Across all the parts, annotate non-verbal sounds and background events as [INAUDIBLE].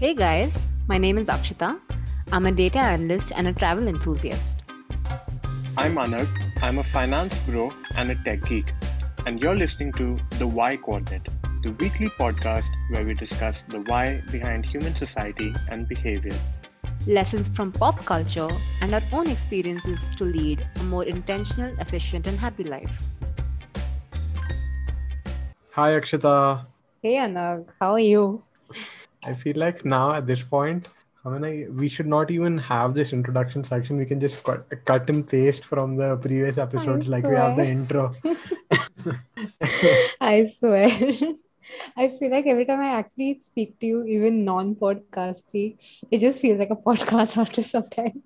Hey guys, my name is Akshita. I'm a data analyst and a travel enthusiast. I'm Anagh. I'm a finance bro and a tech geek. And you're listening to The Why Coordinate, the weekly podcast where we discuss the why behind human society and behavior. Lessons from pop culture and our own experiences to lead a more intentional, efficient, and happy life. Hi, Akshita. Hey Anagh, how are you? I feel like now at this point, I mean, I, we should not even have this introduction section. We can just cut, cut and paste from the previous episodes, like we have the intro. [LAUGHS] [LAUGHS] I swear. [LAUGHS] I feel like every time I actually speak to you, even non-podcasty, it just feels like a podcast after some time.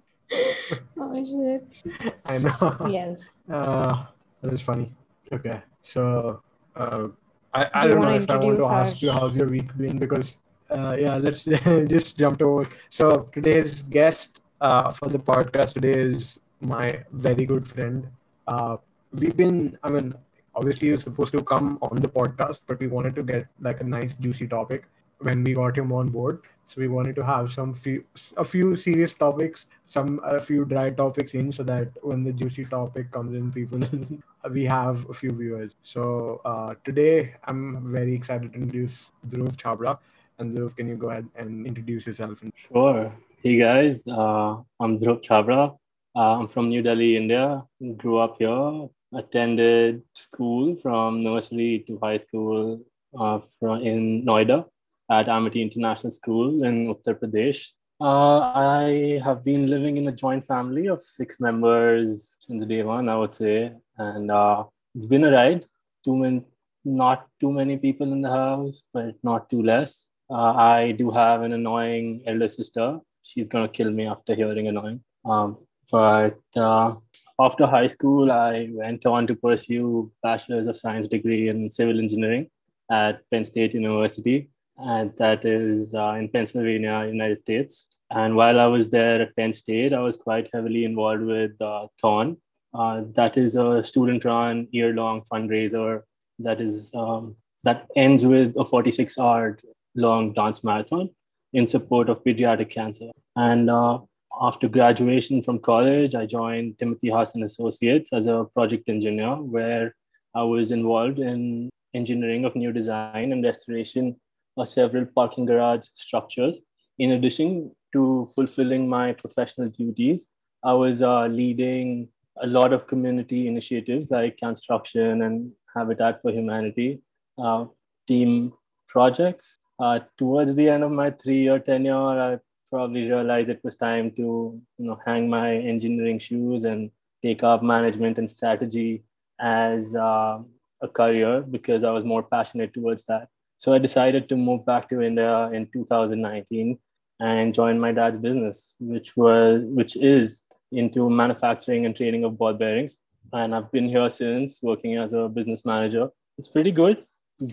oh shit! I know. Yes. Uh, that is funny. Okay, so uh, I, I Do don't know if I want to our- ask you how's your week been because uh, yeah, let's [LAUGHS] just jump over. So today's guest uh, for the podcast today is my very good friend. Uh, we've been, I mean, obviously you're supposed to come on the podcast, but we wanted to get like a nice juicy topic when we got him on board. So we wanted to have some few, a few serious topics, some a few dry topics in, so that when the juicy topic comes in, people [LAUGHS] we have a few viewers. So uh, today I'm very excited to introduce Dhruv Chhabra. And Dhruv, can you go ahead and introduce yourself? Sure. Hey guys, uh, I'm Dhruv Chhabra. Uh, I'm from New Delhi, India. Grew up here. Attended school from nursery to high school uh, from in Noida at Amity International School in Uttar Pradesh. Uh, I have been living in a joint family of six members since day one, I would say, and uh, it's been a ride. Too many, not too many people in the house, but not too less. Uh, I do have an annoying elder sister. She's gonna kill me after hearing annoying. Um, but uh, after high school, I went on to pursue bachelor's of science degree in civil engineering at Penn State University, and that is uh, in Pennsylvania, United States. And while I was there at Penn State, I was quite heavily involved with uh, THON. Uh, that is a student-run year-long fundraiser that is um, that ends with a 46-hour long dance marathon in support of pediatric cancer. And uh, after graduation from college, I joined Timothy Haahs Associates as a project engineer, where I was involved in engineering of new design and restoration of several parking garage structures. In addition to fulfilling my professional duties, I was uh, leading a lot of community initiatives like construction and Habitat for Humanity, uh, team projects. Uh, towards the end of my three-year tenure, I probably realized it was time to you know hang my engineering shoes and take up management and strategy as uh, a career because I was more passionate towards that. So I decided to move back to India in 2019 and join my dad's business, which was which is into manufacturing and trading of ball bearings. And I've been here since working as a business manager. It's pretty good,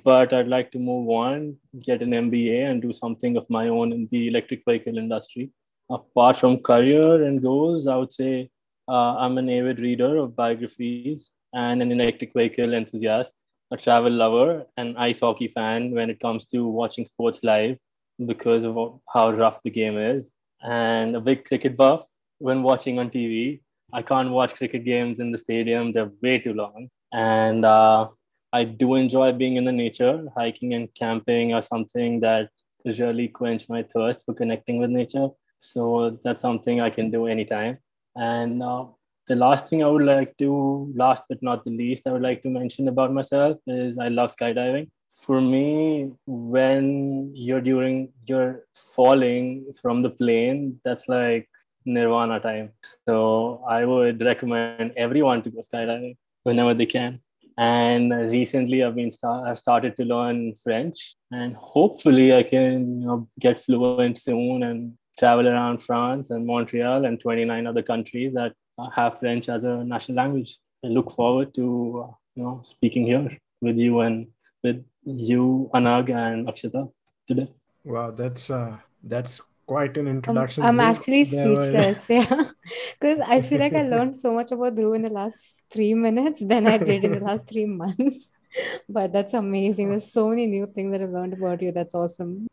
but I'd like to move on, get an MBA, and do something of my own in the electric vehicle industry. Apart from career and goals, I would say uh, I'm an avid reader of biographies and an electric vehicle enthusiast, a travel lover, an ice hockey fan when it comes to watching sports live because of how rough the game is, and a big cricket buff when watching on TV. I can't watch cricket games in the stadium, they're way too long. And uh, I do enjoy being in the nature. Hiking and camping are something that really quench my thirst for connecting with nature. So that's something I can do anytime. And uh, the last thing I would like to, last but not the least, I would like to mention about myself is I love skydiving. For me, when you're during, you're falling from the plane, that's like nirvana time. So I would recommend everyone to go skydiving whenever they can. And recently, I've been start, I've started to learn French, and hopefully, I can you know, get fluent soon and travel around France and Montreal and 29 other countries that have French as a national language. I look forward to you know speaking here with you and with you, Anagh and Akshita today. wow, that's uh, that's quite an I'm, introduction. I'm actually There were- speechless, [LAUGHS] yeah. Because I feel like I [LAUGHS] learned so much about Dhruv in the last three minutes than I did in the last three [LAUGHS] months. But that's amazing. There's so many new things that I've learned about you. That's awesome.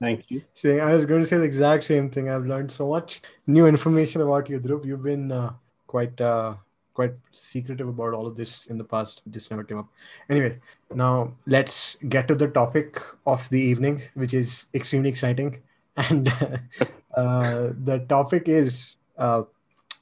Thank you. Saying I was going to say the exact same thing. I've learned so much new information about you, Dhruv. You've been uh, quite uh, quite secretive about all of this in the past. This never came up. Anyway, now let's get to the topic of the evening, which is extremely exciting. [LAUGHS] And uh, the topic is uh,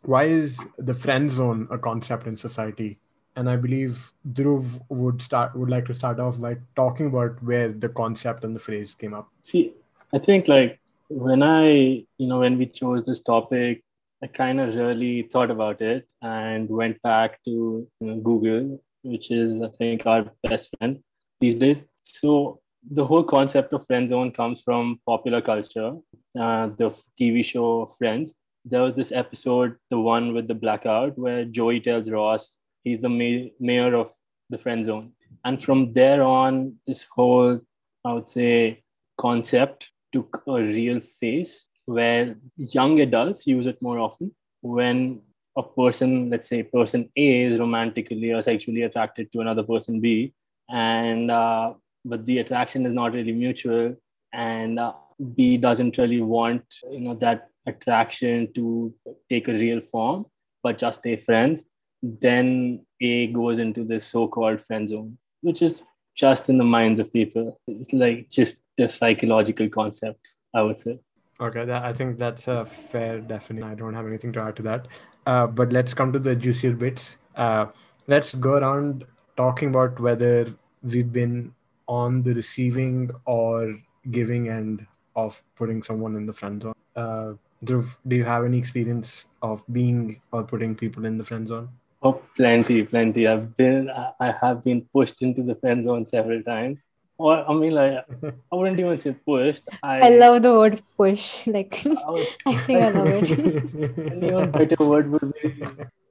why is the friend zone a concept in society? And I believe Dhruv would start would like to start off by talking about where the concept and the phrase came up. See, I think like when I, you know, when we chose this topic, I kind of really thought about it and went back to you know, Google, which is, I think, our best friend these days. So the whole concept of friend zone comes from popular culture, uh, the TV show Friends. There was this episode, the one with the blackout, where Joey tells Ross he's the ma- mayor of the friend zone. And from there on, this whole, I would say, concept took a real face where young adults use it more often when a person, let's say person A is romantically or sexually attracted to another person B, and uh, but the attraction is not really mutual, and uh, B doesn't really want you know that attraction to take a real form, but just stay friends. Then A goes into this so-called friend zone, which is just in the minds of people. It's like just the psychological concepts, I would say. Okay, that, I think that's a fair definition. I don't have anything to add to that. Uh, but let's come to the juicier bits. Uh, let's go around talking about whether we've been on the receiving or giving end of putting someone in the friend zone. Uh, Dhruv, do you have any experience of being or putting people in the friend zone? Oh, plenty, plenty. I've been, I have been pushed into the friend zone several times. Or I mean, like, I wouldn't even say pushed. I, I love the word push. Like, I [LAUGHS] was, I think I love it. [LAUGHS] an even better word would be,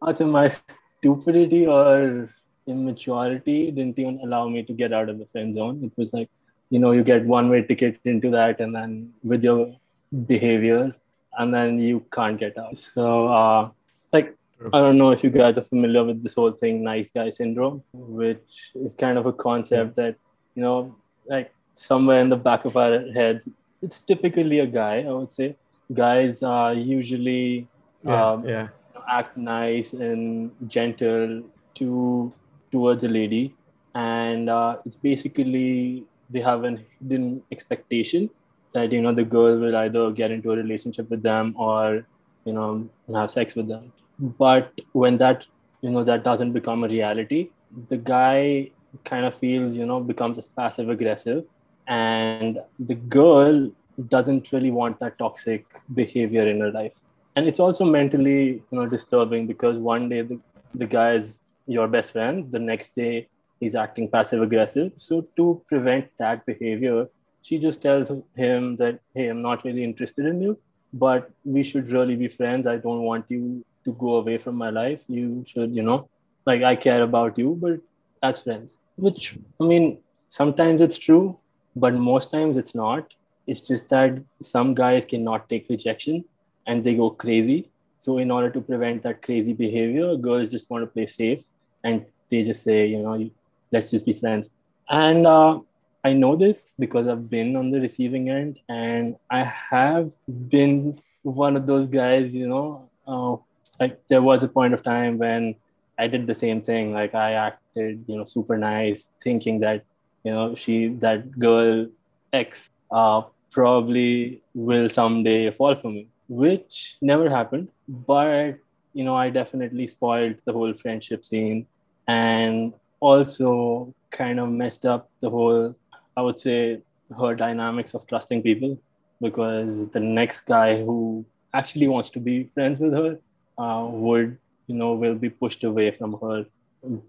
I'd say my stupidity or immaturity didn't even allow me to get out of the friend zone. It was like, you know, you get one way ticket into that, and then with your behavior, and then you can't get out. So, uh, like, I don't know if you guys are familiar with this whole thing, nice guy syndrome, which is kind of a concept that, you know, like somewhere in the back of our heads, it's typically a guy, I would say. Guys are usually Yeah, um, yeah. act nice and gentle to towards a lady and uh, it's basically they have an hidden expectation that you know the girl will either get into a relationship with them or you know have sex with them. But when that you know that doesn't become a reality the guy kind of feels you know becomes passive aggressive and the girl doesn't really want that toxic behavior in her life. And it's also mentally you know disturbing because one day the, the guy is your best friend the next day he's acting passive aggressive so to prevent that behavior she just tells him that hey i'm not really interested in you but we should really be friends. I don't want you to go away from my life. You should you know like i care about you but as friends. Which i mean sometimes it's true but most times it's not. It's just that some guys cannot take rejection and they go crazy. So in order to prevent that crazy behavior, girls just want to play safe and they just say, you know, let's just be friends. And uh, I know this because I've been on the receiving end and I have been one of those guys, you know, uh, like there was a point of time when I did the same thing. Like I acted, you know, super nice, thinking that, you know, she, that girl X, uh, probably will someday fall for me, which never happened. But, you know, I definitely spoiled the whole friendship scene and also kind of messed up the whole, I would say, her dynamics of trusting people because the next guy who actually wants to be friends with her uh, would, you know, will be pushed away from her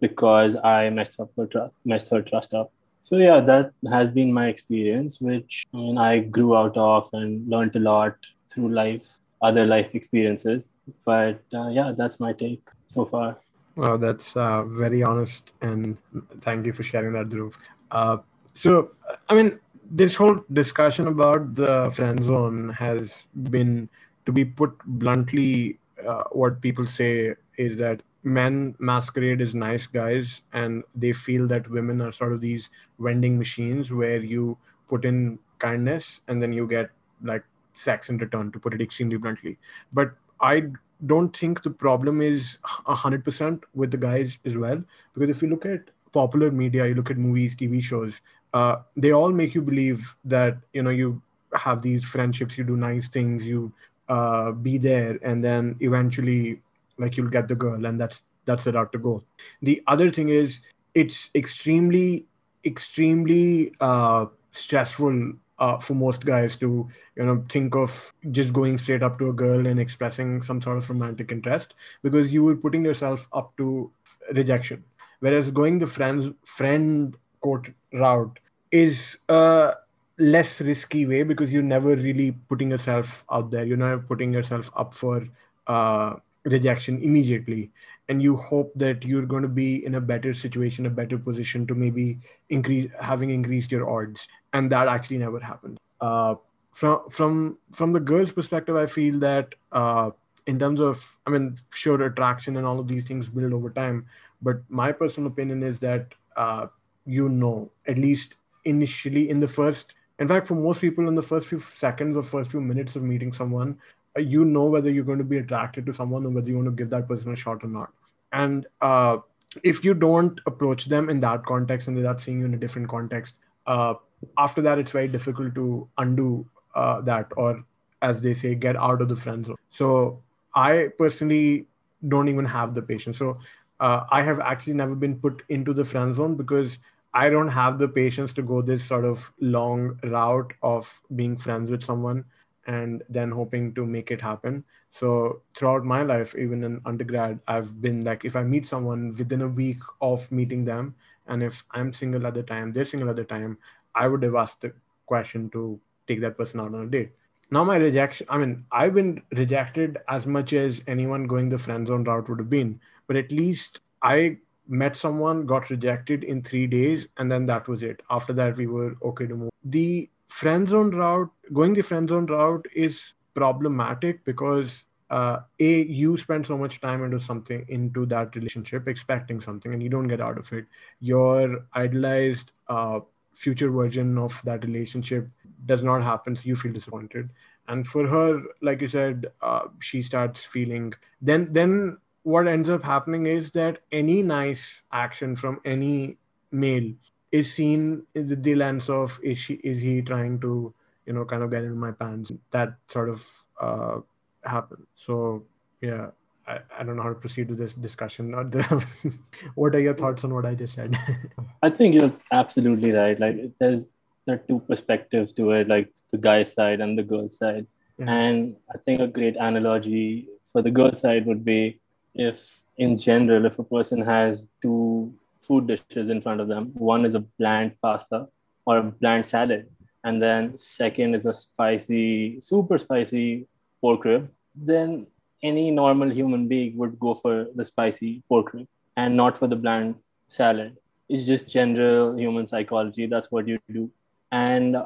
because I messed up her tr- messed her trust up. So yeah, that has been my experience, which I mean I grew out of and learned a lot through life, other life experiences. But uh, yeah, that's my take so far. Wow, that's uh, very honest, and thank you for sharing that, Dhruv. Uh, so, I mean, this whole discussion about the friend zone has been, to be put bluntly, uh, what people say is that men masquerade as nice guys, and they feel that women are sort of these vending machines where you put in kindness and then you get like sex in return to put it extremely bluntly. But i don't think the problem is 100% with the guys as well because if you look at popular media you look at movies tv shows uh, they all make you believe that you know you have these friendships you do nice things you uh, be there and then eventually like you'll get the girl and that's that's the route to go. The other thing is it's extremely extremely uh, stressful uh, for most guys to you know think of just going straight up to a girl and expressing some sort of romantic interest because you were putting yourself up to rejection. Whereas going the friends friend quote route is a less risky way because you're never really putting yourself out there. You're not putting yourself up for uh, rejection immediately and you hope that you're going to be in a better situation a better position to maybe increase having increased your odds. And that actually never happened. Uh, from from from the girl's perspective i feel that uh, in terms of i mean sure attraction and all of these things build over time. But my personal opinion is that uh, you know at least initially in the first in fact for most people in the first few seconds or first few minutes of meeting someone you know whether you're going to be attracted to someone or whether you want to give that person a shot or not. And uh, if you don't approach them in that context and they're not seeing you in a different context, uh, after that, it's very difficult to undo uh, that or, as they say, get out of the friend zone. So I personally don't even have the patience. So uh, I have actually never been put into the friend zone because I don't have the patience to go this sort of long route of being friends with someone and then hoping to make it happen. So throughout my life, even in undergrad, I've been like, if I meet someone within a week of meeting them, and if I'm single at the time, they're single at the time, I would have asked the question to take that person out on a date. Now my rejection, I mean, I've been rejected as much as anyone going the friend zone route would have been, but at least I met someone, got rejected in three days, and then that was it. After that, we were okay to move. The friend zone route, going the friend zone route is problematic because uh, a you spend so much time into something into that relationship expecting something and you don't get out of it. Your idolized uh, future version of that relationship does not happen so you feel disappointed. And for her like you said uh, she starts feeling then then what ends up happening is that any nice action from any male is seen in the lens of is she is he trying to you know kind of get in my pants? That sort of uh happened. So yeah I, I don't know how to proceed with this discussion. [LAUGHS] What are your thoughts on what i just said? I think you're absolutely right. Like there's there are two perspectives to it like the guy side and the girl side. Yeah. and i think a great analogy for the girl side would be if in general if a person has two food dishes in front of them. One is a bland pasta or a bland salad, and then second is a spicy, super spicy pork rib. Then any normal human being would go for the spicy pork rib and not for the bland salad. It's just general human psychology. That's what you do. And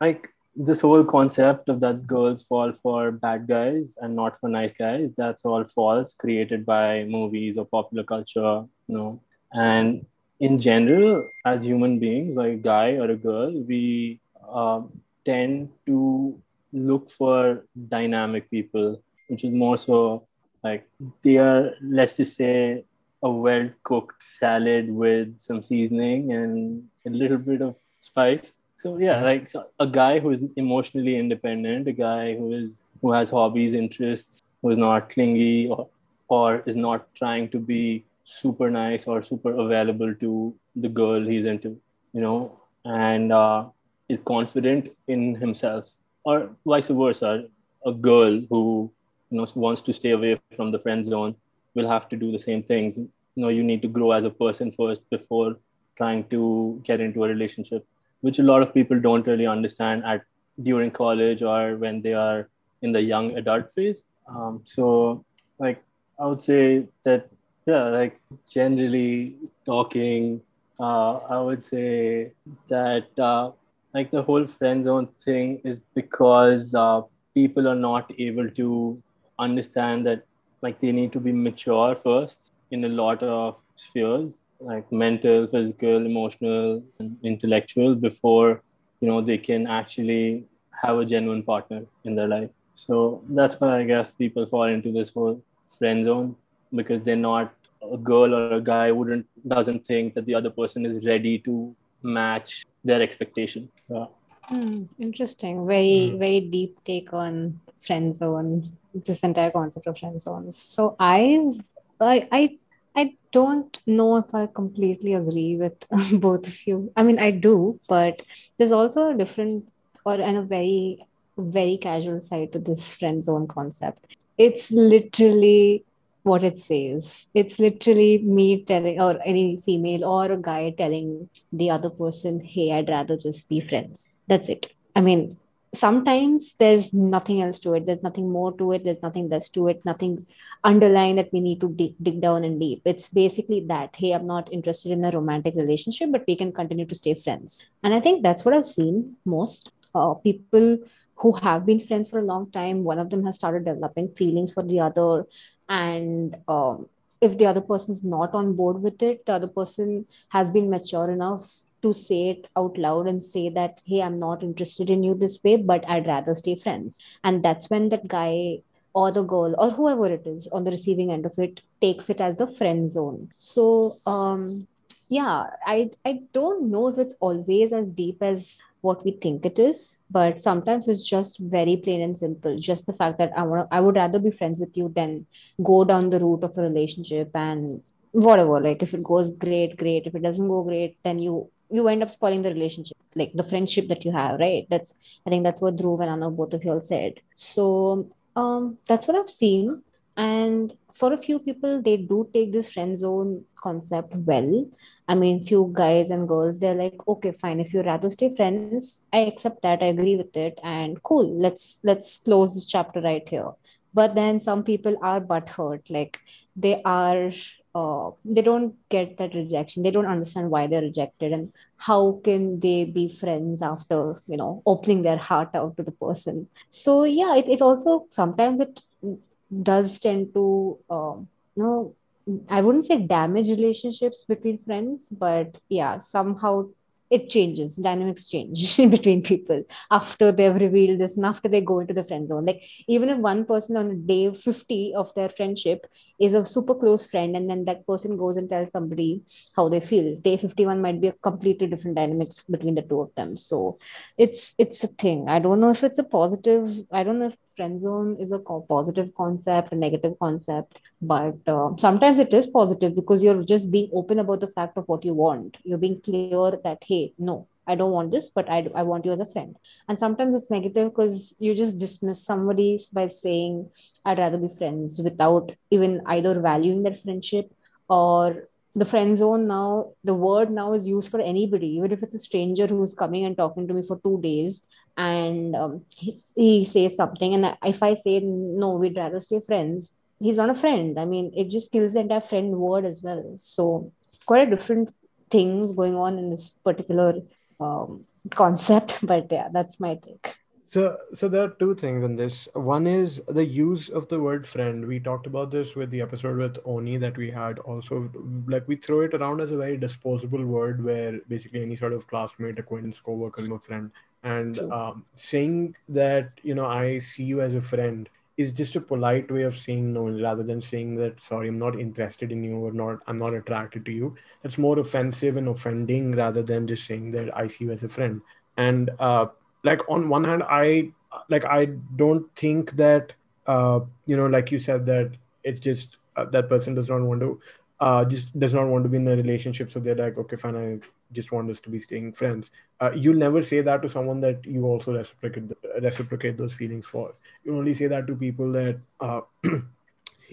like this whole concept of that girls fall for bad guys and not for nice guys, that's all false, created by movies or popular culture, you know, and in general, as human beings, like a guy or a girl, we uh, tend to look for dynamic people, which is more so like they are, let's just say, a well cooked salad with some seasoning and a little bit of spice. So yeah, like so a guy who is emotionally independent, a guy who is who has hobbies, interests, who is not clingy or, or is not trying to be super nice or super available to the girl he's into, you know, and uh, is confident in himself, or vice versa. A girl who you know wants to stay away from the friend zone will have to do the same things. You know, you need to grow as a person first before trying to get into a relationship, which a lot of people don't really understand at during college or when they are in the young adult phase. Um, so, like, I would say that yeah, like generally talking, uh, I would say that uh, like the whole friend zone thing is because uh, people are not able to understand that like they need to be mature first in a lot of spheres like mental physical emotional and intellectual before you know they can actually have a genuine partner in their life. So that's why i guess people fall into this whole friend zone because they're not a girl or a guy wouldn't doesn't think that the other person is ready to match their expectation yeah. Hmm, interesting. Very, Hmm. very deep take on friend zone, this entire concept of friend zones. So I've, I, I, I don't know if I completely agree with [LAUGHS] both of you. I mean, I do, but there's also a different or and a very, very casual side to this friend zone concept. It's literally what it says. It's literally me telling, or any female or a guy telling the other person, hey, I'd rather just be friends. That's it. I mean, sometimes there's nothing else to it. There's nothing more to it. There's nothing less to it. Nothing underlying that we need to dig, dig down and deep. It's basically that, hey, I'm not interested in a romantic relationship, but we can continue to stay friends. And I think that's what I've seen most. Uh, people who have been friends for a long time, one of them has started developing feelings for the other. And um, if the other person's not on board with it, the other person has been mature enough to say it out loud and say that hey i'm not interested in you this way but i'd rather stay friends. And that's when that guy or the girl or whoever it is on the receiving end of it takes it as the friend zone. So um yeah i i don't know if it's always as deep as what we think it is but sometimes it's just very plain and simple just the fact that i want i would rather be friends with you than go down the route of a relationship and whatever like if it goes great great if it doesn't go great then you you end up spoiling the relationship, like the friendship that you have, right? That's I think that's what Dhruv and Anagh both of you all said. So um, that's what I've seen. And for a few people, they do take this friend zone concept well. I mean, few guys and girls, they're like, okay, fine. If you rather stay friends, I accept that. I agree with it, and cool. Let's let's close this chapter right here. But then some people are butthurt, like they are uh, they don't get that rejection they don't understand why they're rejected and how can they be friends after you know opening their heart out to the person so yeah it, it also sometimes it does tend to um, you know i wouldn't say damage relationships between friends but yeah somehow it changes dynamics change [LAUGHS] between people after they've revealed this and after they go into the friend zone. Like even if one person on day 50 of their friendship is a super close friend and then that person goes and tells somebody how they feel day 51 might be a completely different dynamics between the two of them. So it's it's a thing. I don't know if it's a positive i don't know if friend zone is a positive concept a negative concept but uh, sometimes it is positive because you're just being open about the fact of what you want. You're being clear that hey no i don't want this but i, I want you as a friend. And sometimes it's negative because you just dismiss somebody by saying i'd rather be friends without even either valuing that friendship or the friend zone now the word now is used for anybody even if it's a stranger who's coming and talking to me for two days and um, he, he says something. And if i say no we'd rather stay friends he's not a friend. I mean it just kills the entire friend word as well. So quite a different things going on in this particular um, concept [LAUGHS] but yeah that's my take So, so there are two things in this. One is the use of the word friend. We talked about this with the episode with Oni that we had. Also, like we throw it around as a very disposable word, where basically any sort of classmate, acquaintance, coworker, no friend, and um, saying that you know I see you as a friend is just a polite way of saying no, rather than saying that sorry, I'm not interested in you or not, I'm not attracted to you. That's more offensive and offending rather than just saying that I see you as a friend. And uh, like on one hand i like i don't think that uh you know like you said that it's just uh, that person does not want to uh just does not want to be in a relationship. So they're like okay fine i just want us to be staying friends. Uh, you'll never say that to someone that you also reciprocate reciprocate those feelings for. You only say that to people that uh [CLEARS THROAT]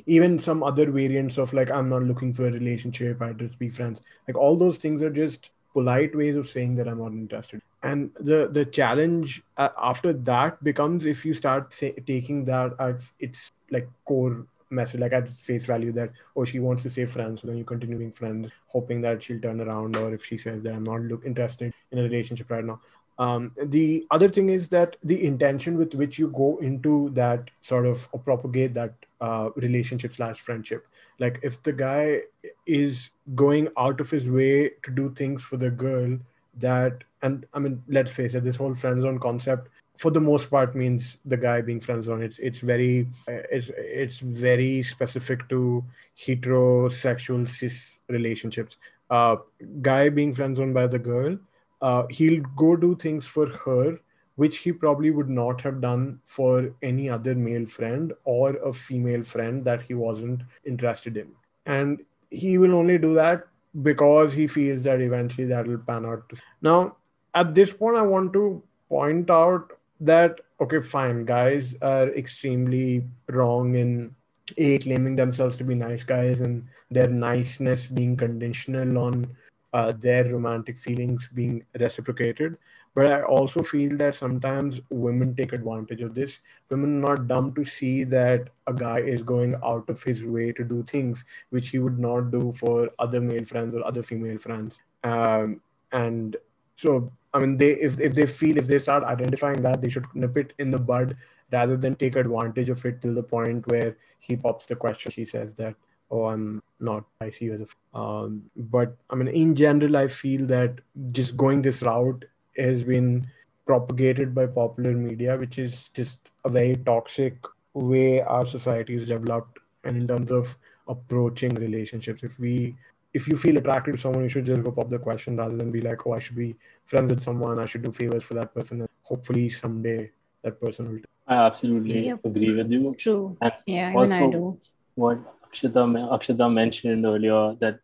even some other variants of like i'm not looking for a relationship i just be friends. Like all those things are just polite ways of saying that i'm not interested. And the the challenge uh, after that becomes if you start say, taking that at its like core message like at face value that oh she wants to stay friends so then you continue being friends hoping that she'll turn around or if she says that i'm not look interested in a relationship right now. Um, the other thing is that the intention with which you go into that sort of propagate that uh, relationship slash friendship like if the guy is going out of his way to do things for the girl that and i mean let's face it this whole friend zone concept for the most part means the guy being friend zone it's it's very it's it's very specific to heterosexual cis relationships. Uh guy being friend zoned by the girl uh he'll go do things for her which he probably would not have done for any other male friend or a female friend that he wasn't interested in. And he will only do that because he feels that eventually that will pan out. Now, at this point, I want to point out that okay, fine, guys are extremely wrong in a claiming themselves to be nice guys and their niceness being conditional on uh, their romantic feelings being reciprocated. But I also feel that sometimes women take advantage of this. Women are not dumb to see that a guy is going out of his way to do things which he would not do for other male friends or other female friends. Um, and so, I mean, they if, if they feel if they start identifying that, they should nip it in the bud rather than take advantage of it till the point where he pops the question. She says that, "Oh, I'm not. I see you as a." Um, but I mean, in general, I feel that just going this route has been propagated by popular media, which is just a very toxic way our society is developed. And in terms of approaching relationships, if we if you feel attracted to someone, you should just go pop the question rather than be like, oh, I should be friends with someone, I should do favors for that person. And hopefully someday that person will. I absolutely yep. agree with you. True. And yeah, even I do. What Akshita, Akshita mentioned earlier that like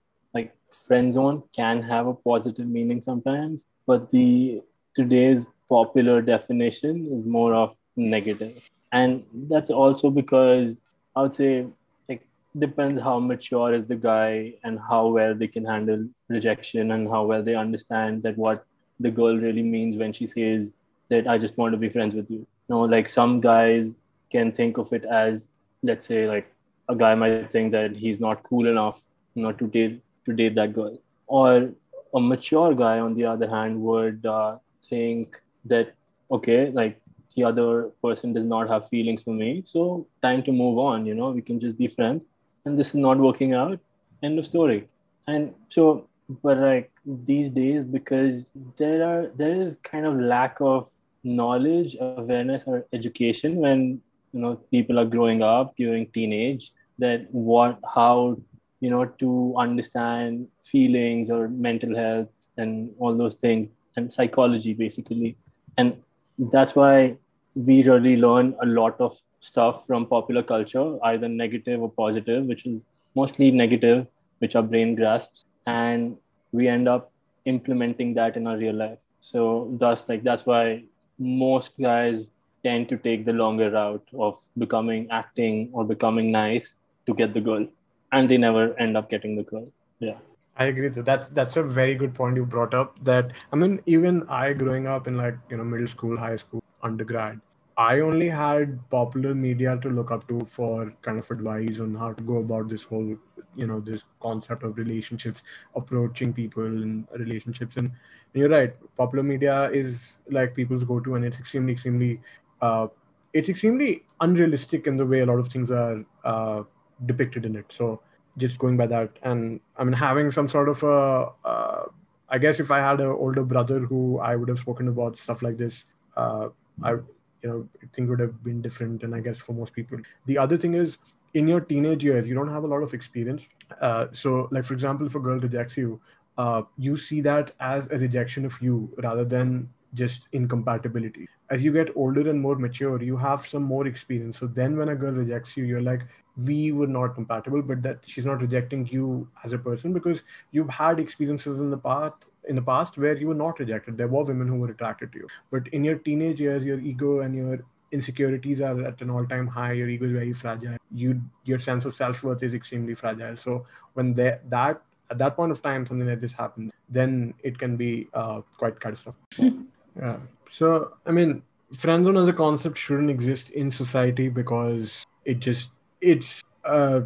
friend zone can have a positive meaning sometimes but the today's popular definition is more of negative. And that's also because i would say like depends how mature is the guy and how well they can handle rejection and how well they understand that what the girl really means when she says that i just want to be friends with you. You know like some guys can think of it as let's say like a guy might think that he's not cool enough not to date to date that girl. Or a mature guy on the other hand would uh, think that okay like the other person does not have feelings for me so time to move on you know we can just be friends and this is not working out. End of story. And so but like these days because there are there is kind of lack of knowledge awareness or education when you know people are growing up during teenage that what how you know to understand feelings or mental health and all those things and psychology basically. And that's why we really learn a lot of stuff from popular culture either negative or positive which is mostly negative which our brain grasps. And we end up implementing that in our real life. So thus like that's why most guys tend to take the longer route of becoming acting or becoming nice to get the girl and they never end up getting the girl. Yeah. I agree. With that's that's a very good point you brought up. That I mean, even I growing up in like you know middle school, high school, undergrad, I only had popular media to look up to for kind of advice on how to go about this whole you know this concept of relationships, approaching people in relationships. And you're right, popular media is like people's go-to, and it's extremely, extremely, uh, it's extremely unrealistic in the way a lot of things are. Uh, depicted in it. So just going by that, and I mean having some sort of a, uh, I guess if I had an older brother who I would have spoken about stuff like this, uh, I you know things would have been different. And I guess for most people, the other thing is in your teenage years, you don't have a lot of experience. Uh, so like for example, if a girl rejects you, uh, you see that as a rejection of you rather than just incompatibility. As you get older and more mature, you have some more experience. So then when a girl rejects you, you're like, we were not compatible, but that she's not rejecting you as a person because you've had experiences in the past in the past where you were not rejected. There were women who were attracted to you. But in your teenage years, your ego and your insecurities are at an all-time high. Your ego is very fragile. You your sense of self-worth is extremely fragile. So when that that at that point of time something like this happens, then it can be uh, quite catastrophic. Yeah. So, I mean, friend zone as a concept shouldn't exist in society because it just it's. Uh,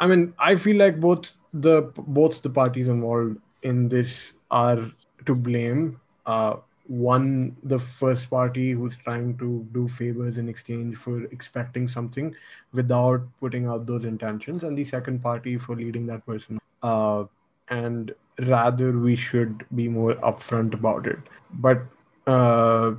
I mean, I feel like both the both the parties involved in this are to blame. Uh, one, the first party who's trying to do favors in exchange for expecting something without putting out those intentions, and the second party for leading that person. Uh, and rather we should be more upfront about it. But uh,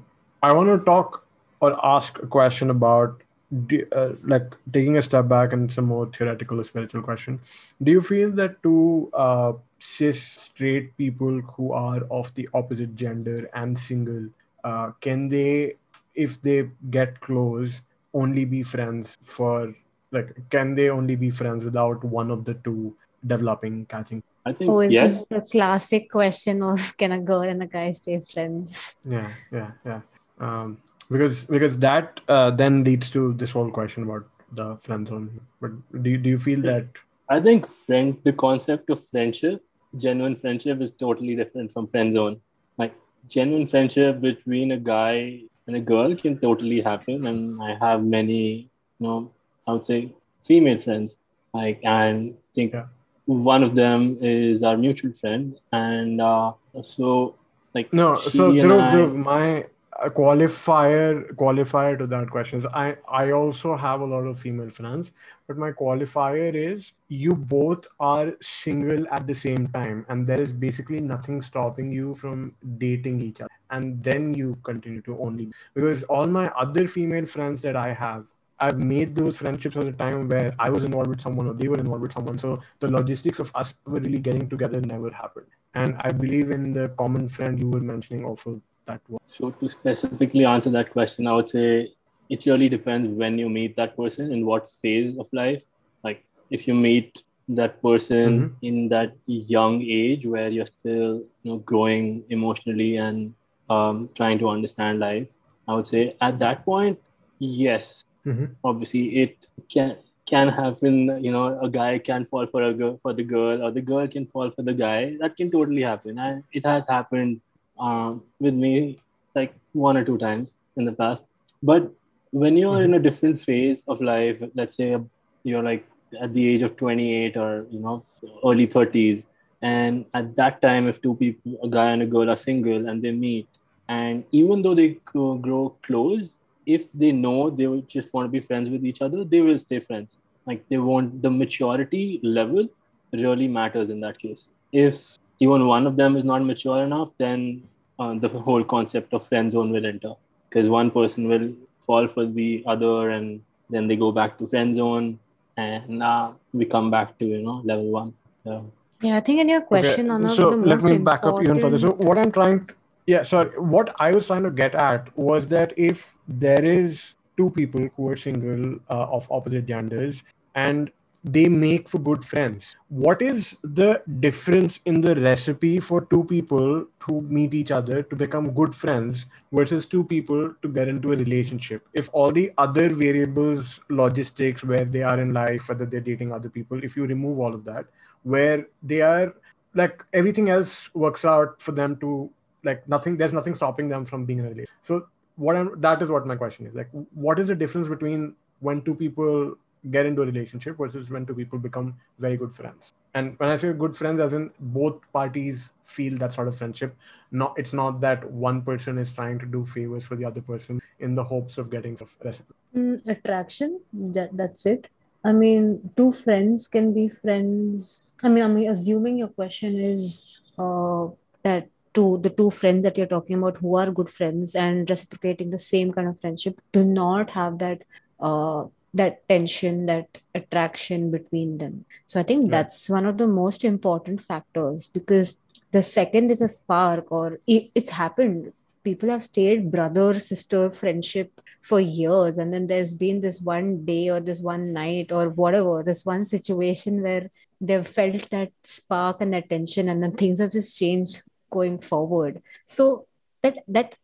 I want to talk or ask a question about do, uh, like taking a step back and some more theoretical or spiritual question. Do you feel that two uh, cis straight people who are of the opposite gender and single uh, can they, if they get close, only be friends for like can they only be friends without one of the two developing catching I think Oh, is yes. this the classic question of can a girl and a guy stay friends? yeah yeah yeah um because because that uh, then leads to this whole question about the friend zone but do you, do you feel that I think friend the concept of friendship, genuine friendship is totally different from friend zone. Like genuine friendship between a guy and a girl can totally happen. And I have many, you know, I would say female friends. Like and I think Yeah. One of them is our mutual friend. And uh, so like no so Dhruv, Dhruv, my uh, qualifier qualifier to that question is i i also have a lot of female friends but my qualifier is you both are single at the same time and there is basically nothing stopping you from dating each other and then you continue to only because all my other female friends that i have I've made those friendships at a time where I was involved with someone or they were involved with someone. So the logistics of us ever really getting together never happened. And I believe in the common friend you were mentioning also that was. So to specifically answer that question, I would say it really depends when you meet that person in what phase of life. Like if you meet that person in that young age where you're still you know growing emotionally and um, trying to understand life, I would say at that point, yes, Mhm. obviously it can can happen. You know, a guy can fall for a girl for the girl, or the girl can fall for the guy. That can totally happen, and it has happened um, with me like one or two times in the past. But when you're in a different phase of life, let's say you're like at the age of 28 or you know early 30s, and at that time, if two people, a guy and a girl, are single and they meet, and even though they grow close, if they know they just want to be friends with each other, they will stay friends. Like they want the maturity level really matters in that case. If even one of them is not mature enough, then uh, the whole concept of friend zone will enter because one person will fall for the other and then they go back to friend zone and uh, we come back to you know level one. So, Yeah, I think in your question, Okay, one of so the let most me back up even further. So what I'm trying to, yeah, so what I was trying to get at was that if there is two people who are single uh, of opposite genders and they make for good friends, what is the difference in the recipe for two people to meet each other to become good friends versus two people to get into a relationship? If all the other variables, logistics, where they are in life, whether they're dating other people, if you remove all of that, where they are like everything else works out for them to like nothing there's nothing stopping them from being in a relationship. So what i'm that is what my question is. Like what is the difference between when two people get into a relationship versus when two people become very good friends? And when i say good friends as in both parties feel that sort of friendship. Not it's not that one person is trying to do favors for the other person in the hopes of getting some reciprocity. Mm, attraction, that, that's it. I mean, two friends can be friends. I mean, I mean, assuming your question is uh, that two the two friends that you're talking about who are good friends and reciprocating the same kind of friendship do not have that uh, that tension, that attraction between them. So I think Right. that's one of the most important factors because the second is a spark or it, it's happened. People have stayed brother sister friendship for years and then there's been this one day or this one night or whatever this one situation where they've felt that spark and that tension and then things have just changed going forward. So that that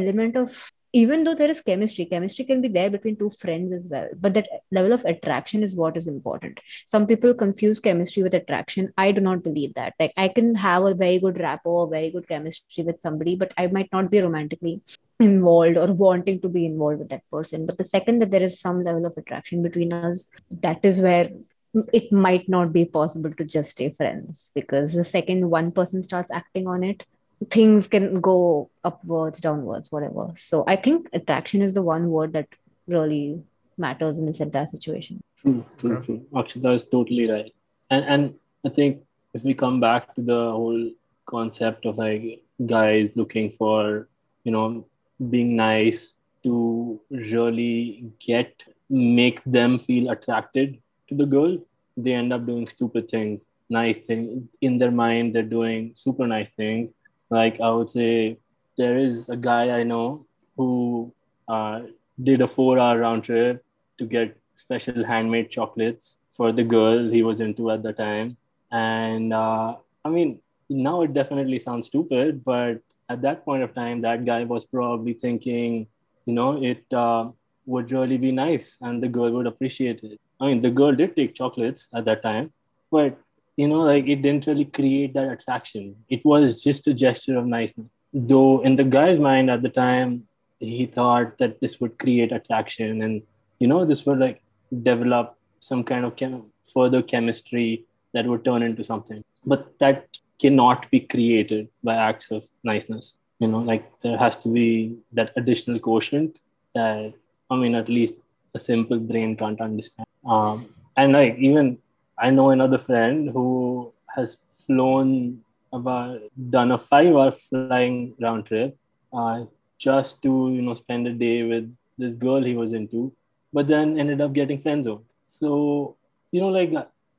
element of even though there is chemistry chemistry can be there between two friends as well but that level of attraction is what is important. Some people confuse chemistry with attraction. I do not believe that. Like i can have a very good rapport very good chemistry with somebody but i might not be romantically involved or wanting to be involved with that person. But the second that there is some level of attraction between us, that is where it might not be possible to just stay friends because the second one person starts acting on it, things can go upwards, downwards, whatever. So I think attraction is the one word that really matters in this entire situation. True, true, true. Akshita is totally right. And and I think if we come back to the whole concept of like guys looking for, you know, being nice to really get make them feel attracted to the girl, they end up doing stupid things, nice things. In their mind, they're doing super nice things. Like I would say, there is a guy I know who uh, did a four-hour round trip to get special handmade chocolates for the girl he was into at the time. And uh, I mean, now it definitely sounds stupid, but at that point of time, that guy was probably thinking, you know, it uh, would really be nice and the girl would appreciate it. I mean, the girl did take chocolates at that time, but you know, like it didn't really create that attraction. It was just a gesture of niceness. Though in the guy's mind at the time, he thought that this would create attraction and you know this would like develop some kind of chem- further chemistry that would turn into something but that cannot be created by acts of niceness you know like there has to be that additional quotient that i mean at least a simple brain can't understand. Um, and like even i know another friend who has flown about done a five hour flying round trip uh, just to you know spend a day with this girl he was into but then ended up getting friend zoned. So you know like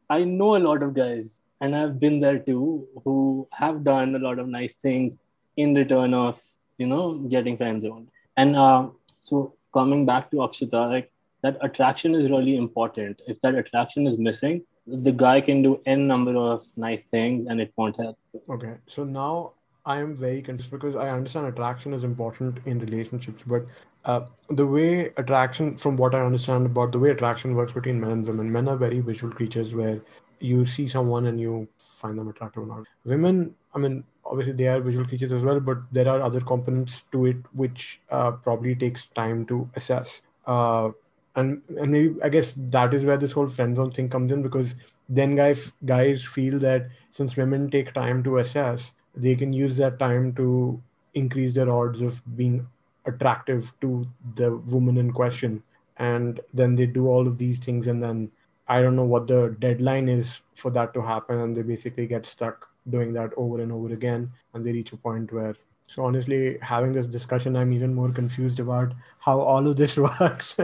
i know a lot of guys and i've been there too who have done a lot of nice things in return of you know getting friend zoned. And uh, so coming back to akshita like that attraction is really important if that attraction is missing the guy can do n number of nice things and it won't help Okay, so now I am very confused because I understand attraction is important in relationships, but uh, the way attraction, from what I understand about the way attraction works between men and women, men are very visual creatures where you see someone and you find them attractive or not. Women, I mean, obviously they are visual creatures as well, but there are other components to it which uh, probably takes time to assess. Uh, and and maybe I guess that is where this whole friend zone thing comes in because then guys guys feel that since women take time to assess, they can use that time to increase their odds of being attractive to the woman in question, and then they do all of these things, and then I don't know what the deadline is for that to happen, and they basically get stuck doing that over and over again, and they reach a point where so honestly, having this discussion, I'm even more confused about how all of this [LAUGHS] works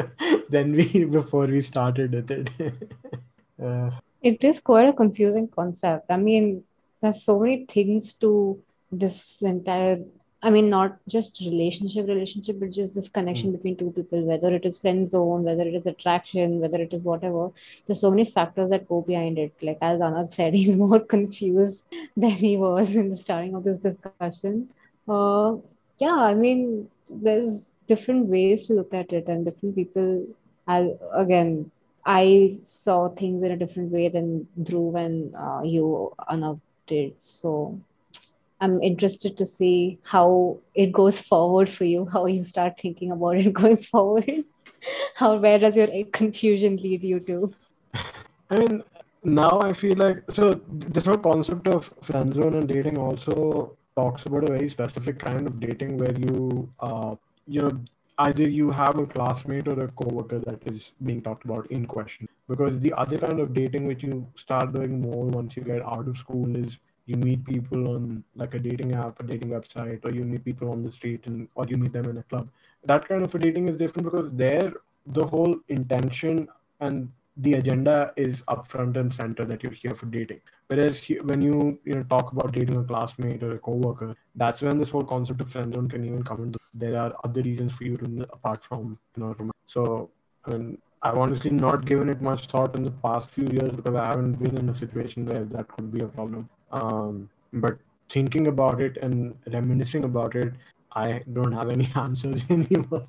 than we before we started with it. [LAUGHS] uh, It is quite a confusing concept. I mean, there's so many things to this entire, I mean, not just relationship, relationship, but just this connection between two people, whether it is friend zone, whether it is attraction, whether it is whatever. There's so many factors that go behind it. Like as Anagh said, [LAUGHS] he's more confused than he was in the starting of this discussion. Uh, yeah, I mean, there's different ways to look at it, and different people. I, again, I saw things in a different way than Dhruv and uh, you, Anagh, did. So I'm interested to see how it goes forward for you, how you start thinking about it [LAUGHS] going forward. How where does your confusion lead you to? I mean, now I feel like so this whole concept of friend zone and dating also talks about a very specific kind of dating where you, uh, you know, either you have a classmate or a coworker that is being talked about in question. Because the other kind of dating which you start doing more once you get out of school is you meet people on like a dating app, a dating website, or you meet people on the street and or you meet them in a club. That kind of a dating is different because there the whole intention and the agenda is up front and center that you're here for dating. Whereas when you you know talk about dating a classmate or a coworker, that's when this whole concept of friend zone can even come into. There are other reasons for you to apart from you know. So I mean, I've honestly not given it much thought in the past few years because I haven't been in a situation where that could be a problem. Um, but thinking about it and reminiscing about it, I don't have any [LAUGHS] answers anymore.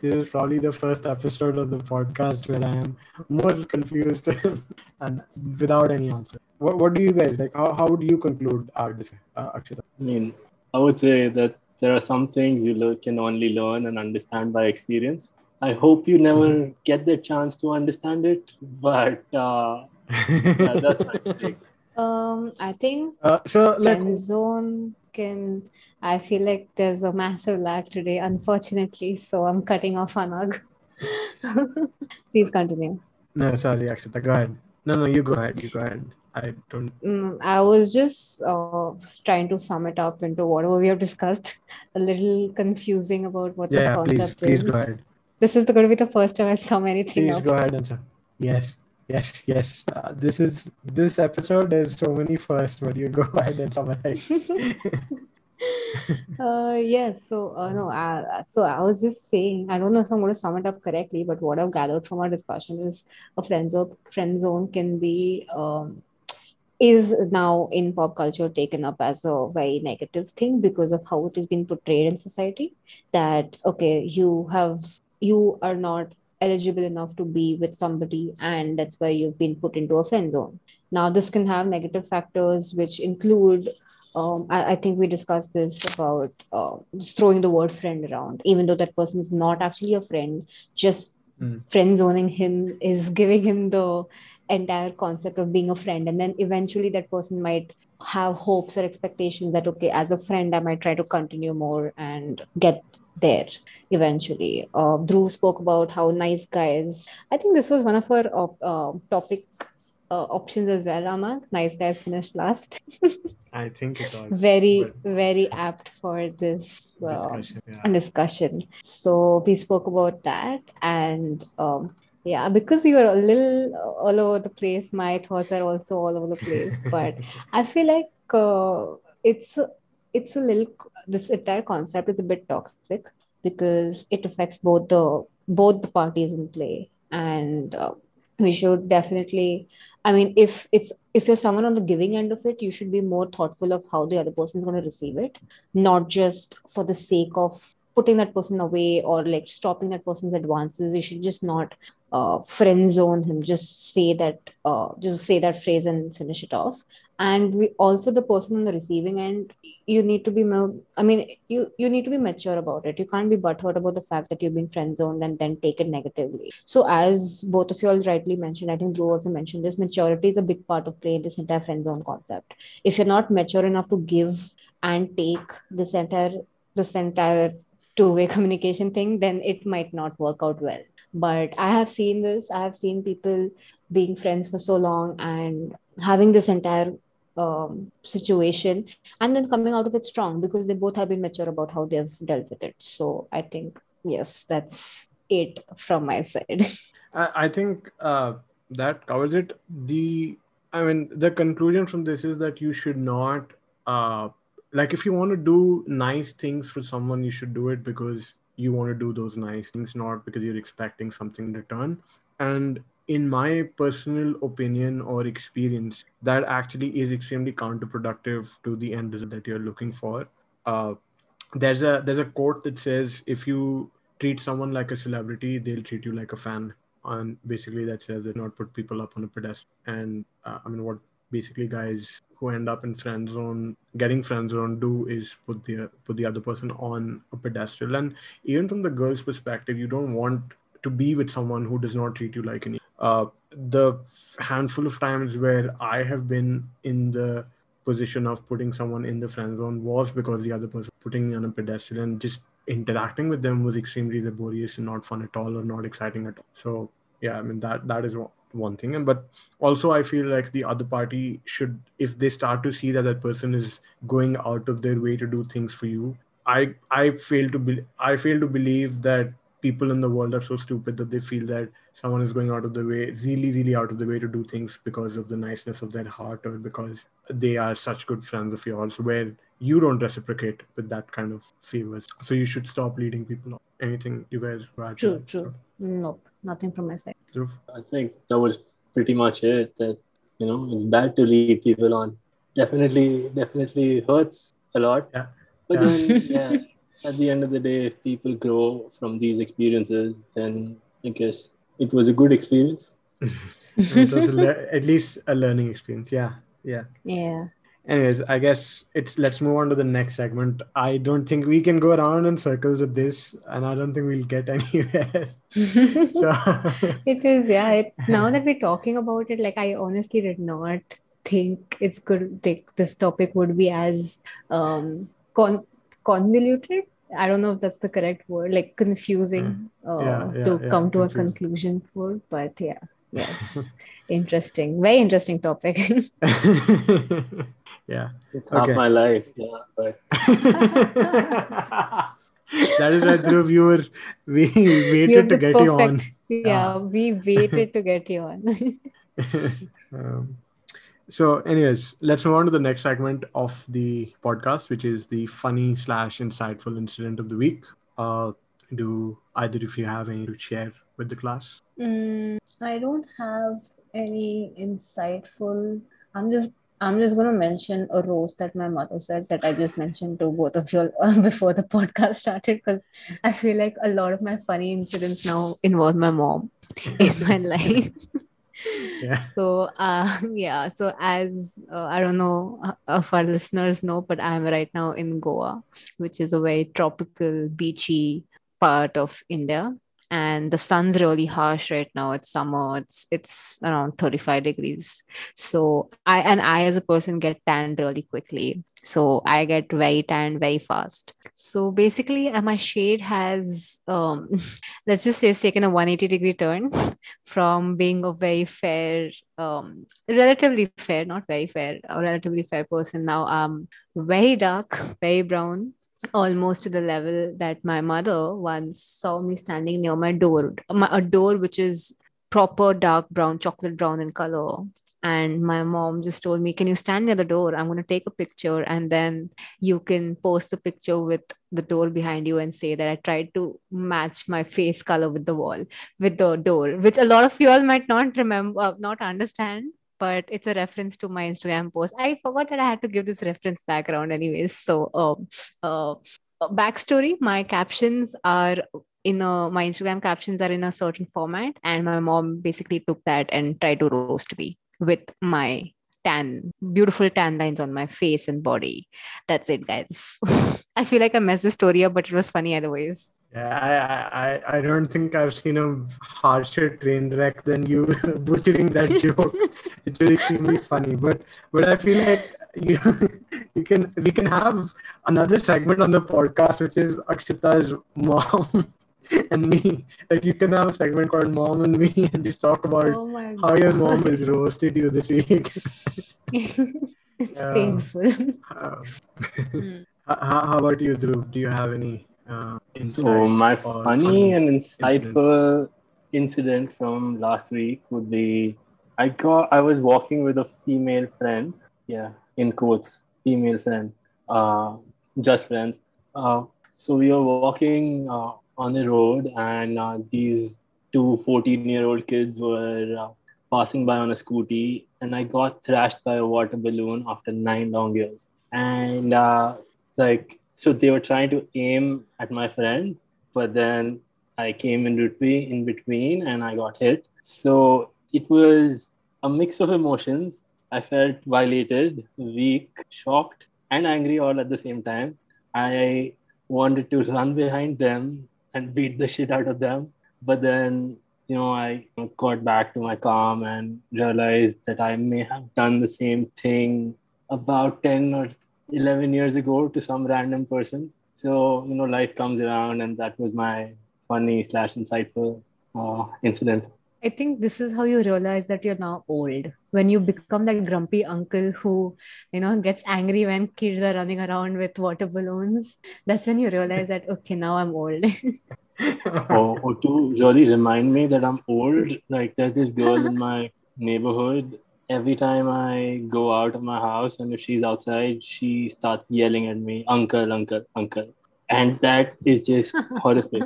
This is probably the first episode of the podcast where I am more confused [LAUGHS] and without any answer. What, what do you guys like? How, how would you conclude our discussion, uh, Akshita? I mean, I would say that there are some things you can only learn and understand by experience. I hope you never get the chance to understand it, but uh, [LAUGHS] yeah, that's my take. Um, I think Uh, so like zone can. I feel like there's a massive lag today, unfortunately. So I'm cutting off Anagh. [LAUGHS] Please continue. no, sorry, Akshita, go ahead. No, no, you go ahead. You go ahead. I don't. Mm, I was just uh, trying to sum it up into whatever we have discussed. A little confusing about what Yeah, this please- concept please is. go ahead. This is going to be the first time I sum anything Please up. go ahead and sir. Yes, yes, yes. Uh, this is this episode is so many firsts, but you go [LAUGHS] ahead and summarize. [LAUGHS] Uh, yes. So, uh, no. Uh, so I was just saying. I don't know if I'm going to sum it up correctly, but what I've gathered from our discussion is a friend zone. Friend zone can be um, is now in pop culture taken up as a very negative thing because of how it is being portrayed in society. That okay, you have you are not eligible enough to be with somebody, and that's why you've been put into a friend zone. Now, this can have negative factors, which include um, I, I think we discussed this about uh, just throwing the word friend around, even though that person is not actually a friend, just Mm. friend zoning him is [LAUGHS] giving him the entire concept of being a friend. And then eventually that person might have hopes or expectations that, okay, as a friend, I might try to continue more and get there eventually. Uh, Dhruv spoke about how nice guys, I think this was one of our op- uh, topic. Uh, options as well, Anagh. Nice guys finished last. [LAUGHS] I think it was very but very apt for this uh, discussion. Yeah. discussion so we spoke about that and um, yeah because we were a little all over the place my thoughts are also all over the place but [LAUGHS] i feel like uh, it's it's a little this entire concept is a bit toxic because it affects both the both the parties in play. And uh, we should definitely i mean if it's if you're someone on the giving end of it you should be more thoughtful of how the other person is going to receive it not just for the sake of putting that person away or like stopping that person's advances. You should just not uh, friend zone him. Just say that uh, just say that phrase and finish it off and we also the person on the receiving end you need to be i mean you you need to be mature about it. You can't be butthurt about the fact that you've been friend zoned and then take it negatively. So as both of you all rightly mentioned i think Dhruv also mentioned this maturity is a big part of play in this entire friend zone concept. If you're not mature enough to give and take this entire this entire two-way [LAUGHS] communication thing then it might not work out well. But i have seen this. I have seen people being friends for so long and having this entire um, situation and then coming out of it strong because they both have been mature about how they've dealt with it so i think yes that's it from my side [LAUGHS] I, think uh, that covers it. The I mean, the conclusion from this is that you should not uh, like if you want to do nice things for someone, you should do it because you want to do those nice things, not because you're expecting something in return. And in my personal opinion or experience, that actually is extremely counterproductive to the end result that you're looking for. Uh, there's a there's a quote that says if you treat someone like a celebrity, they'll treat you like a fan. And basically that says that not put people up on a pedestal. And uh, i mean what basically guys who end up in friend zone getting friend zone do is put the put the other person on a pedestal. And even from the girl's perspective you don't want to be with someone who does not treat you like any uh, the handful of times where i have been in the position of putting someone in the friend zone was because the other person putting me on a pedestal and just interacting with them was extremely laborious and not fun at all or not exciting at all. So yeah i mean that that is one thing. And but also i feel like the other party should if they start to see that that person is going out of their way to do things for you i i fail to be i fail to believe that people in the world are so stupid that they feel that someone is going out of the way really really out of the way to do things because of the niceness of their heart or because they are such good friends of yours where you don't reciprocate with that kind of favors so you should stop leading people on anything you guys add true true nope nothing from my side Dhruv? I think that was pretty much it. That you know, it's bad to lead people on. Definitely, definitely hurts a lot. Yeah. But Yeah. then, yeah, [LAUGHS] at the end of the day, if people grow from these experiences, then I guess it was a good experience. [LAUGHS] it was a le- at least a learning experience. Yeah yeah. Yeah. Anyways i guess it's let's move on to the next segment. I don't think we can go around in circles with this and i don't think we'll get [LAUGHS] anywhere. [LAUGHS] So it is yeah. It's now that we're talking about it like i honestly did not think it's good think this topic would be as um con- convoluted i don't know if that's the correct word like confusing uh, Yeah, yeah, to yeah, come to a conclusion for but yeah [LAUGHS] Yes. interesting. Very interesting topic. [LAUGHS] yeah. It's half Okay. my life. Yeah, but [LAUGHS] that is why Dhruv, you were we waited You're to the get you on. perfect- yeah, we waited to get you on. um, so, anyways, let's move on to the next segment of the podcast, which is the funny slash insightful incident of the week. Uh, do either of you have any to share with the class? Mm, I don't have any insightful. I'm just I'm just gonna mention a roast that my mother said that I just mentioned to both of you [LAUGHS] before the podcast started because I feel like a lot of my funny incidents now involve my mom in my [LAUGHS] life. So uh [LAUGHS] yeah, so as uh, I don't know uh, if our listeners know, but I'm right now in Goa, which is a very tropical, beachy part of India and the sun's really harsh right now. It's summer. It's it's around 35 degrees. So i and i as a person get tanned really quickly. So i get very tanned very fast. So basically uh, my shade has um [LAUGHS] let's just say it's taken a 180 degree turn [LAUGHS] from being a very fair um relatively fair not very fair a relatively fair person. Now i'm very dark very brown almost to the level that my mother once saw me standing near my door, a door which is proper dark brown, chocolate brown in color. And my mom just told me, Can you stand near the door? I'm going to take a picture and then you can post the picture with the door behind you and say that I tried to match my face color with the wall, with the door, which a lot of you all might not remember, not understand but it's a reference to my Instagram post. I forgot that I had to give this reference background, anyways. So, um, uh, backstory: my captions are in a my Instagram captions are in a certain format, and my mom basically took that and tried to roast me with my tan, beautiful tan lines on my face and body. That's it, guys. [LAUGHS] I feel like I messed the story up, but it was funny otherwise. I, I, I don't think I've seen a harsher train wreck than you [LAUGHS] butchering that [LAUGHS] joke. It's extremely funny, but but I feel like you [LAUGHS] you can we can have another segment on the podcast which is Akshita's mom and me. Like you can have a segment called Mom and Me and just talk about Oh how your mom has roasted you this week. it's painful. Uh, Hmm. how, how about you, Dhruv? Do you have any? Uh, so my or funny and insightful incident from last week would be I got I was walking with a female friend. Yeah, in quotes, female friend. Uh, just friends. Uh, so we were walking uh, on the road, and uh, these two 14 year old kids were uh, passing by on a scooty, and I got thrashed by a water balloon after nine long years. And uh, like, so they were trying to aim at my friend, but then I came in between, in between, and I got hit. So it was a mix of emotions. I felt violated, weak, shocked, and angry all at the same time. I wanted to run behind them and beat the shit out of them. But then, you know, I got back to my calm and realized that I may have done the same thing about 10 or 11 years ago to some random person. So, you know, life comes around, and that was my funny slash insightful uh, incident. I think this is how you realize that you're now old. When you become that grumpy uncle who, you know, gets angry when kids are running around with water balloons. That's when you realize that, okay, now I'm old. or, [LAUGHS] or to really remind me that I'm old. Like there's this girl in my [LAUGHS] neighborhood. Every time I go out of my house and if she's outside, she starts yelling at me, "Uncle, uncle, uncle," and that is just [LAUGHS] horrific,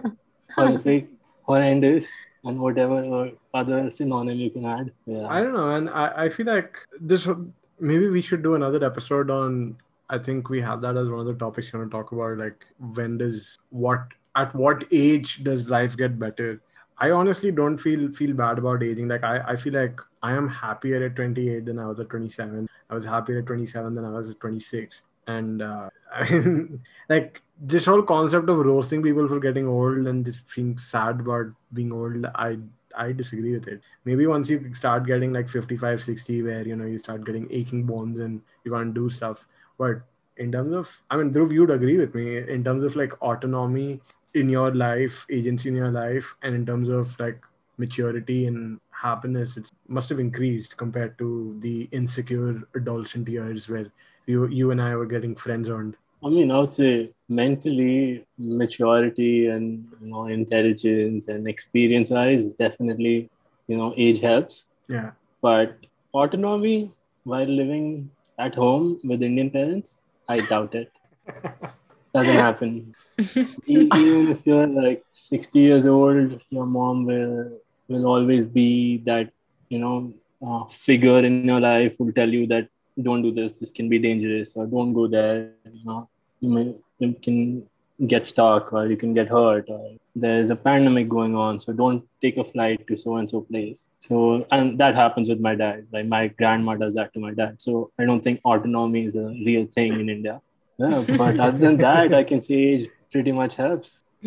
horrific, horrendous, and whatever other synonym you can add. Yeah. I don't know, and I, I feel like this would- maybe we should do another episode on. I think we have that as one of the topics we're going to talk about. Like, when does what at what age does life get better? I honestly don't feel feel bad about aging. Like, I I feel like I am happier at 28 than I was at 27. I was happier at 27 than I was at 26. And uh, [LAUGHS] like this whole concept of roasting people for getting old and just being sad about being old, I I disagree with it. Maybe once you start getting like 55, 60, where you know you start getting aching bones and you can't do stuff. But in terms of, I mean, Dhruv, you'd agree with me in terms of like autonomy in your life, agency in your life, and in terms of like maturity and happiness it must have increased compared to the insecure adolescent years where you you and I were getting friend zoned. I mean, I would say mentally maturity and you know intelligence and experience wise, definitely you know age helps. Yeah. But autonomy while living at home with Indian parents, I doubt it. [LAUGHS] Doesn't happen. [LAUGHS] Even if you're like 60 years old, your mom will will always be that you know uh, figure in your life will tell you that don't do this. This can be dangerous, or don't go there. You know, you may you can get stuck, or you can get hurt, or there's a pandemic going on, so don't take a flight to so and so place. So, and that happens with my dad. Like my grandma does that to my dad. So, I don't think autonomy is a real thing in India. Yeah, but other than that, I can say age pretty much helps. [LAUGHS]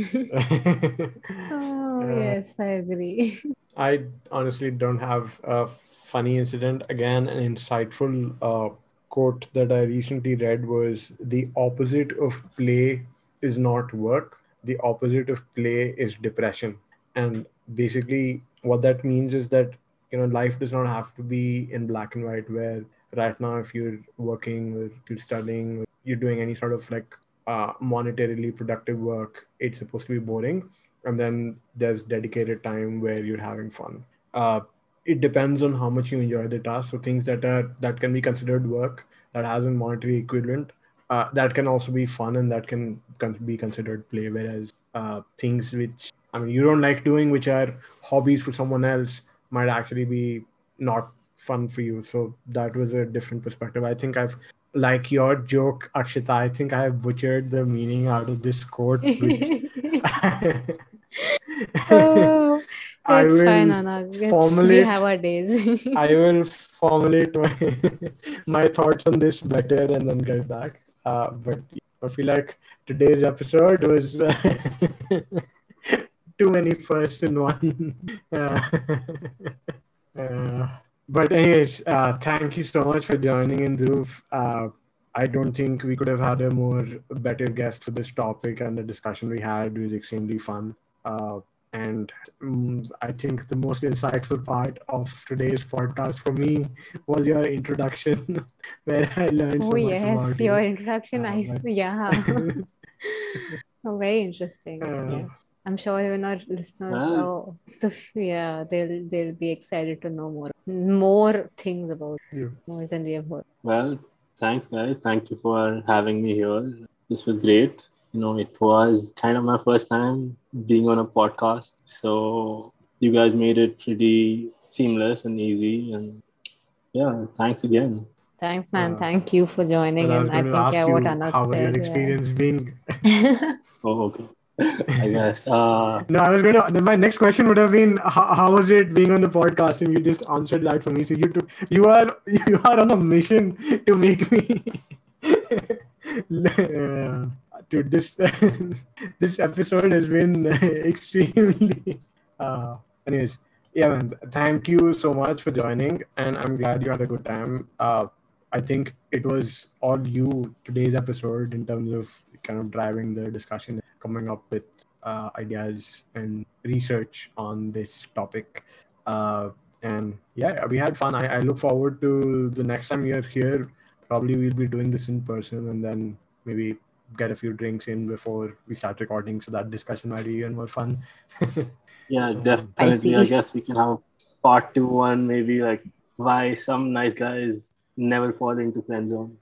Oh, Yeah. yes, I agree. I honestly don't have a funny incident. Again, an insightful uh, quote that I recently read was the opposite of play is not work, the opposite of play is depression. And basically, what that means is that you know life does not have to be in black and white where right now if you're working or you're studying or you're doing any sort of like uh, monetarily productive work it's supposed to be boring. And then there's dedicated time where you're having fun. Uh, it depends on how much you enjoy the task. So things that are that can be considered work that has a monetary equivalent uh, that can also be fun and that can be considered play. Whereas uh, things which i mean you don't like doing which are hobbies for someone else might actually be not fun for you so that was a different perspective i think i've like your joke akshita i think i have butchered the meaning out of this quote which [LAUGHS] [LAUGHS] oh, I it's fine, will Anna. It's, we have our days. [LAUGHS] I will formulate my, my thoughts on this better and then get back. Uh, but I feel like today's episode was uh, too many firsts in one. Uh, uh, but anyways, uh, thank you so much for joining in, Dhruv. Uh, I don't think we could have had a more better guest for this topic, and the discussion we had was extremely fun. Uh, and mm, I think the most insightful part of today's podcast for me was your introduction, [LAUGHS] where I learned so oh, much yes, about your you. introduction. Uh, I, s- but- yeah. Oh, [LAUGHS] [LAUGHS] very interesting. Uh, Yes. I'm sure even our listeners, Well- oh, so, yeah, they'll they'll be excited to know more more things about You. more than we have heard. Well, thanks, guys. Thank you for having me here. This was great. You know, it was kind of my first time being on a podcast. So you guys made it pretty seamless and easy. And yeah, thanks again. Thanks, man. Uh, Thank you for joining Well, I was. I going to think ask yeah, you what Anagh how was your said. experience being. [LAUGHS] [LAUGHS] [LAUGHS] Oh, okay. I guess. Uh, No, I was going to. My next question would have been, how, how was it being on the podcast? And you just answered that for me. So you took, you are you are on a mission to make me. [LAUGHS] Dude, this [LAUGHS] this episode has been [LAUGHS] extremely. Uh, anyways, yeah, man. Thank you so much for joining, and I'm glad you had a good time. Uh, I think it was all you today's episode in terms of kind of driving the discussion, coming up with uh, ideas and research on this topic. Uh, and yeah, we had fun. I, I look forward to the next time you're here. Probably we'll be doing this in person and then maybe get a few drinks in before we start recording so that discussion might be even more fun. [LAUGHS] yeah, definitely. I Spicy. guess we can have part two one, maybe like why some nice guys never fall into friend zone.